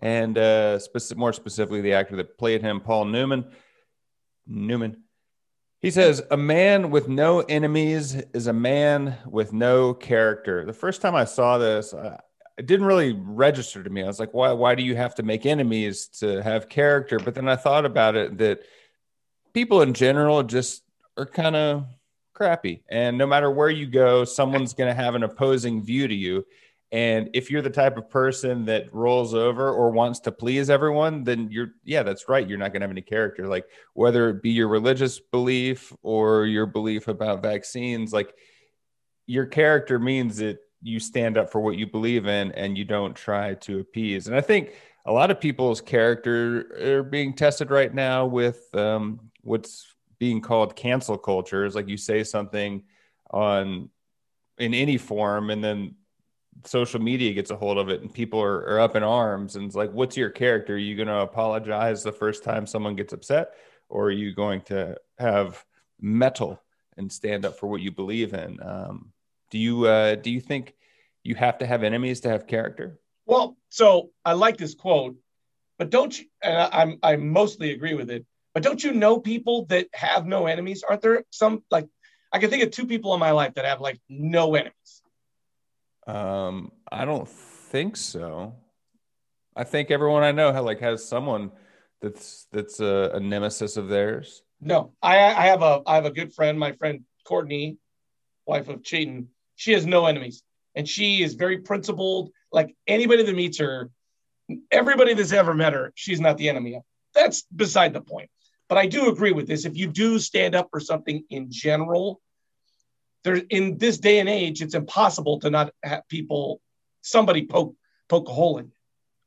and uh, more specifically, the actor that played him, Paul Newman. Newman. He says, A man with no enemies is a man with no character. The first time I saw this, it didn't really register to me. I was like, why, why do you have to make enemies to have character? But then I thought about it that people in general just are kind of crappy. And no matter where you go, someone's going to have an opposing view to you. And if you're the type of person that rolls over or wants to please everyone, then you're, yeah, that's right. You're not going to have any character. Like whether it be your religious belief or your belief about vaccines, like your character means that you stand up for what you believe in and you don't try to appease. And I think a lot of people's character are being tested right now with um, what's being called cancel culture. Is like you say something on in any form, and then social media gets a hold of it and people are, are up in arms and it's like what's your character are you going to apologize the first time someone gets upset or are you going to have mettle and stand up for what you believe in um, do you uh, do you think you have to have enemies to have character Well, so I like this quote, but don't you? And I- I'm I mostly agree with it. But don't you know people that have no enemies? Aren't there some like I can think of two people in my life that have like no enemies. Um, i don't think so i think everyone i know like has someone that's that's a, a nemesis of theirs No, I I have a I have a good friend, my friend Courtney, wife of Cheaton. She has no enemies, and she is very principled. Like anybody that meets her, everybody that's ever met her, she's not the enemy. That's beside the point. But I do agree with this. If you do stand up for something in general, there in this day and age, it's impossible to not have people somebody poke poke a hole in.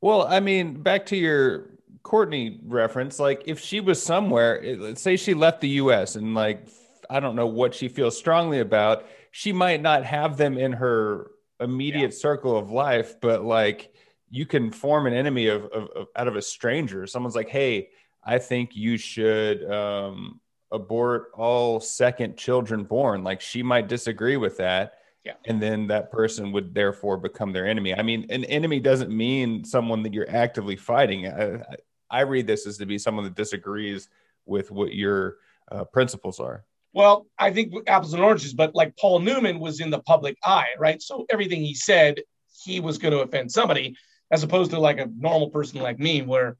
Well, I mean, back to your Courtney reference, like if she was somewhere, let's say she left the US and like I don't know what she feels strongly about, she might not have them in her immediate circle of life, but like you can form an enemy of, of, of out of a stranger. Someone's like, "Hey, I think you should um abort all second children born." Like she might disagree with that Yeah. and then that person would therefore become their enemy. I mean, an enemy doesn't mean someone that you're actively fighting. I, I, read this as to be someone that disagrees with what your uh, principles are. Well, I think apples and oranges, but like Paul Newman was in the public eye, right? So everything he said, he was going to offend somebody, as opposed to like a normal person like me, where,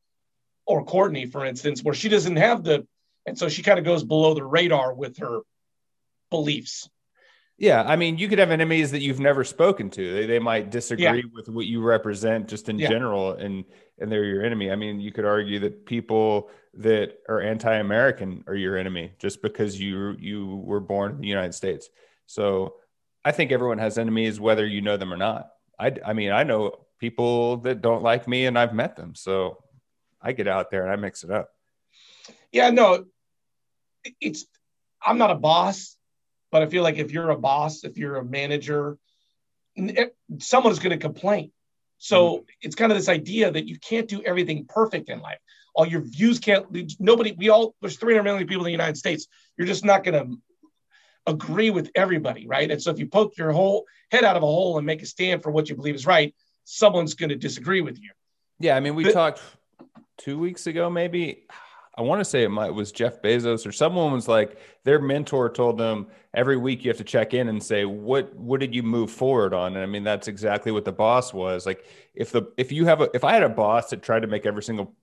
or Courtney, for instance, where she doesn't have the, and so she kind of goes below the radar with her beliefs. Yeah, I mean, you could have enemies that you've never spoken to. They, they might disagree Yeah. with what you represent just in Yeah. general, and and they're your enemy. I mean, you could argue that people that are anti-American are your enemy just because you you were born in the United States. So, I think everyone has enemies, whether you know them or not. I I mean, I know people that don't like me, and I've met them. So, I get out there and I mix it up. Yeah, no, it's, I'm not a boss, but I feel like if you're a boss, if you're a manager, n- someone is going to complain. So mm-hmm. it's kind of this idea that you can't do everything perfect in life. All your views can't, nobody, we all, there's 300 million people in the United States. You're just not going to agree with everybody, right? And so if you poke your whole head out of a hole and make a stand for what you believe is right, someone's going to disagree with you. Yeah, I mean, we But- talked two weeks ago, maybe. I want to say it might was Jeff Bezos or someone was like their mentor told them every week you have to check in and say what what did you move forward on? And I mean that's exactly what the boss was. Like if the if you have a if I had a boss that tried to make every single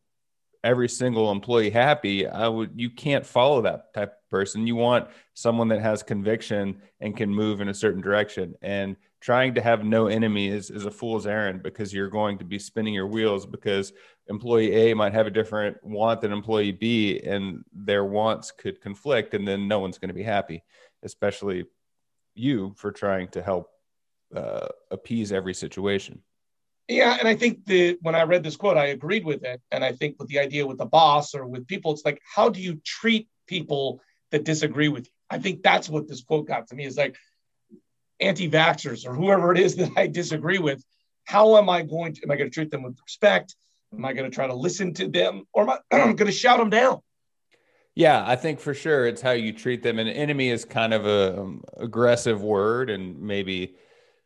every single employee happy I would you can't follow that type of person. You want someone that has conviction and can move in a certain direction. And trying to have no enemy is, is a fool's errand because you're going to be spinning your wheels because employee A might have a different want than employee B, and their wants could conflict, and then no one's going to be happy, especially you for trying to help uh, appease every situation. Yeah, and I think the when I read this quote, I agreed with it. And I think with the idea with the boss or with people, it's like, how do you treat people that disagree with you? I think that's what this quote got to me is like anti-vaxxers or whoever it is that I disagree with. How am I going to am I going to treat them with respect? Am I going to try to listen to them or am I going to shout them down? Yeah, I think for sure it's how you treat them. And enemy is kind of a um, aggressive word, and maybe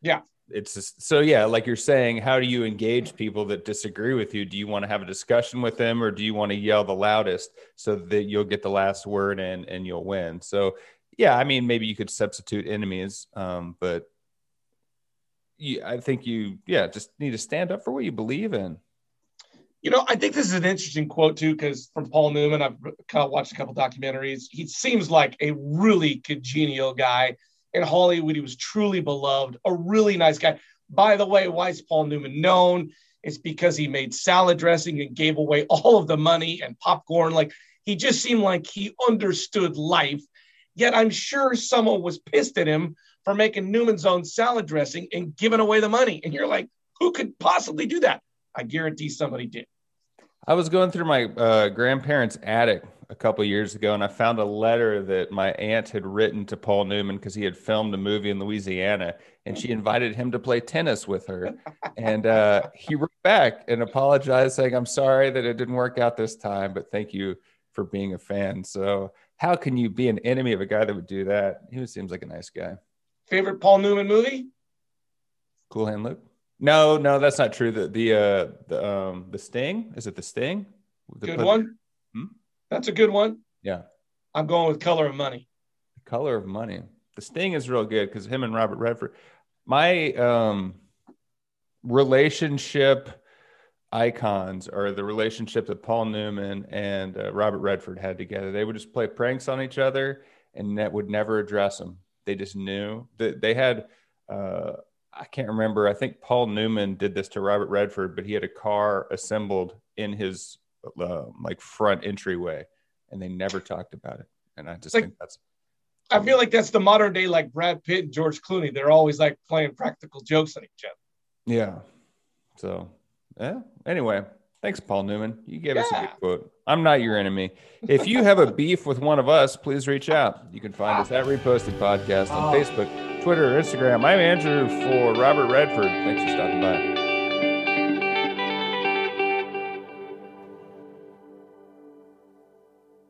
yeah, it's just, so yeah. Like you're saying, how do you engage people that disagree with you? Do you want to have a discussion with them, or do you want to yell the loudest so that you'll get the last word and and you'll win? So yeah, I mean, maybe you could substitute enemies, um, but you, I think you yeah just need to stand up for what you believe in. You know, I think this is an interesting quote too, because from Paul Newman, I've kind of watched a couple documentaries. He seems like a really congenial guy in Hollywood. He was truly beloved, a really nice guy. By the way, why is Paul Newman known? It's because he made salad dressing and gave away all of the money and popcorn. Like he just seemed like he understood life. Yet I'm sure someone was pissed at him for making Newman's own salad dressing and giving away the money. And you're like, who could possibly do that? I guarantee somebody did. I was going through my uh, grandparents' attic a couple years ago, and I found a letter that my aunt had written to Paul Newman because he had filmed a movie in Louisiana, and she invited him to play tennis with her. And uh, he wrote back and apologized, saying, "I'm sorry that it didn't work out this time, but thank you for being a fan." So, how can you be an enemy of a guy that would do that? He seems like a nice guy. Favorite Paul Newman movie? Cool Hand Luke. No, no, that's not true. The the uh, the um the Sting is it the Sting? The good one. Hmm? That's a good one. Yeah, I'm going with Color of Money. The Color of Money. The Sting is real good because him and Robert Redford. My um relationship icons are the relationship that Paul Newman and uh, Robert Redford had together. They would just play pranks on each other and that would never address them. They just knew that they had. Uh, I can't remember. I think Paul Newman did this to Robert Redford, but he had a car assembled in his uh, like front entryway, and they never talked about it. And I just like, think that's. I feel like that's the modern day like Brad Pitt and George Clooney. They're always like playing practical jokes on each other. Yeah. So, yeah. Anyway, thanks, Paul Newman. You gave yeah. us a good quote. I'm not your enemy. If you have a beef with one of us, please reach out. You can find us at Reposted Podcast on oh. Facebook Twitter, Instagram. I'm Andrew for Robert Redford. Thanks for stopping by.